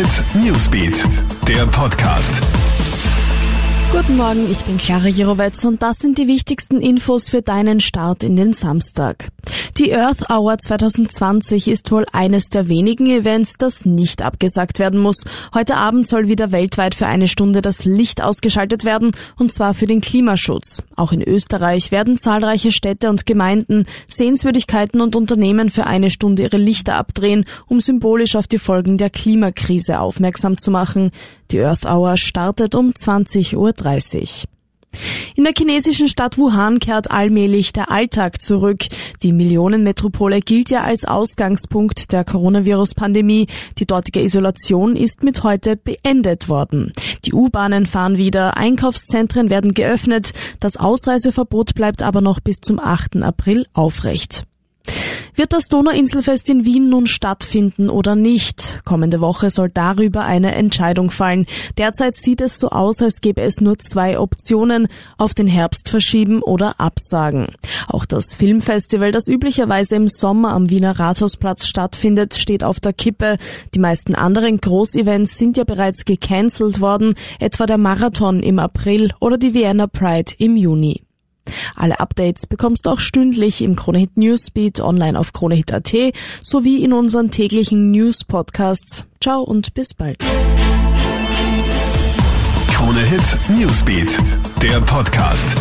Hit Newsbeat, der Podcast. Guten Morgen, ich bin Clara Jirovetz und das sind die wichtigsten Infos für deinen Start in den Samstag. Die Earth Hour 2020 ist wohl eines der wenigen Events, das nicht abgesagt werden muss. Heute Abend soll wieder weltweit für eine Stunde das Licht ausgeschaltet werden, und zwar für den Klimaschutz. Auch in Österreich werden zahlreiche Städte und Gemeinden, Sehenswürdigkeiten und Unternehmen für eine Stunde ihre Lichter abdrehen, um symbolisch auf die Folgen der Klimakrise aufmerksam zu machen. Die Earth Hour startet um 20 Uhr. In der chinesischen Stadt Wuhan kehrt allmählich der Alltag zurück. Die Millionenmetropole gilt ja als Ausgangspunkt der Coronavirus-Pandemie. Die dortige Isolation ist mit heute beendet worden. Die U-Bahnen fahren wieder, Einkaufszentren werden geöffnet. Das Ausreiseverbot bleibt aber noch bis zum 8. April aufrecht. Wird das Donauinselfest in Wien nun stattfinden oder nicht? Kommende Woche soll darüber eine Entscheidung fallen. Derzeit sieht es so aus, als gäbe es nur zwei Optionen, auf den Herbst verschieben oder absagen. Auch das Filmfestival, das üblicherweise im Sommer am Wiener Rathausplatz stattfindet, steht auf der Kippe. Die meisten anderen Großevents sind ja bereits gecancelt worden, etwa der Marathon im April oder die Vienna Pride im Juni. Alle Updates bekommst du auch stündlich im Kronehit Newsbeat online auf kronehit.at sowie in unseren täglichen News Podcasts. Ciao und bis bald. Kronehit Newsbeat, der Podcast.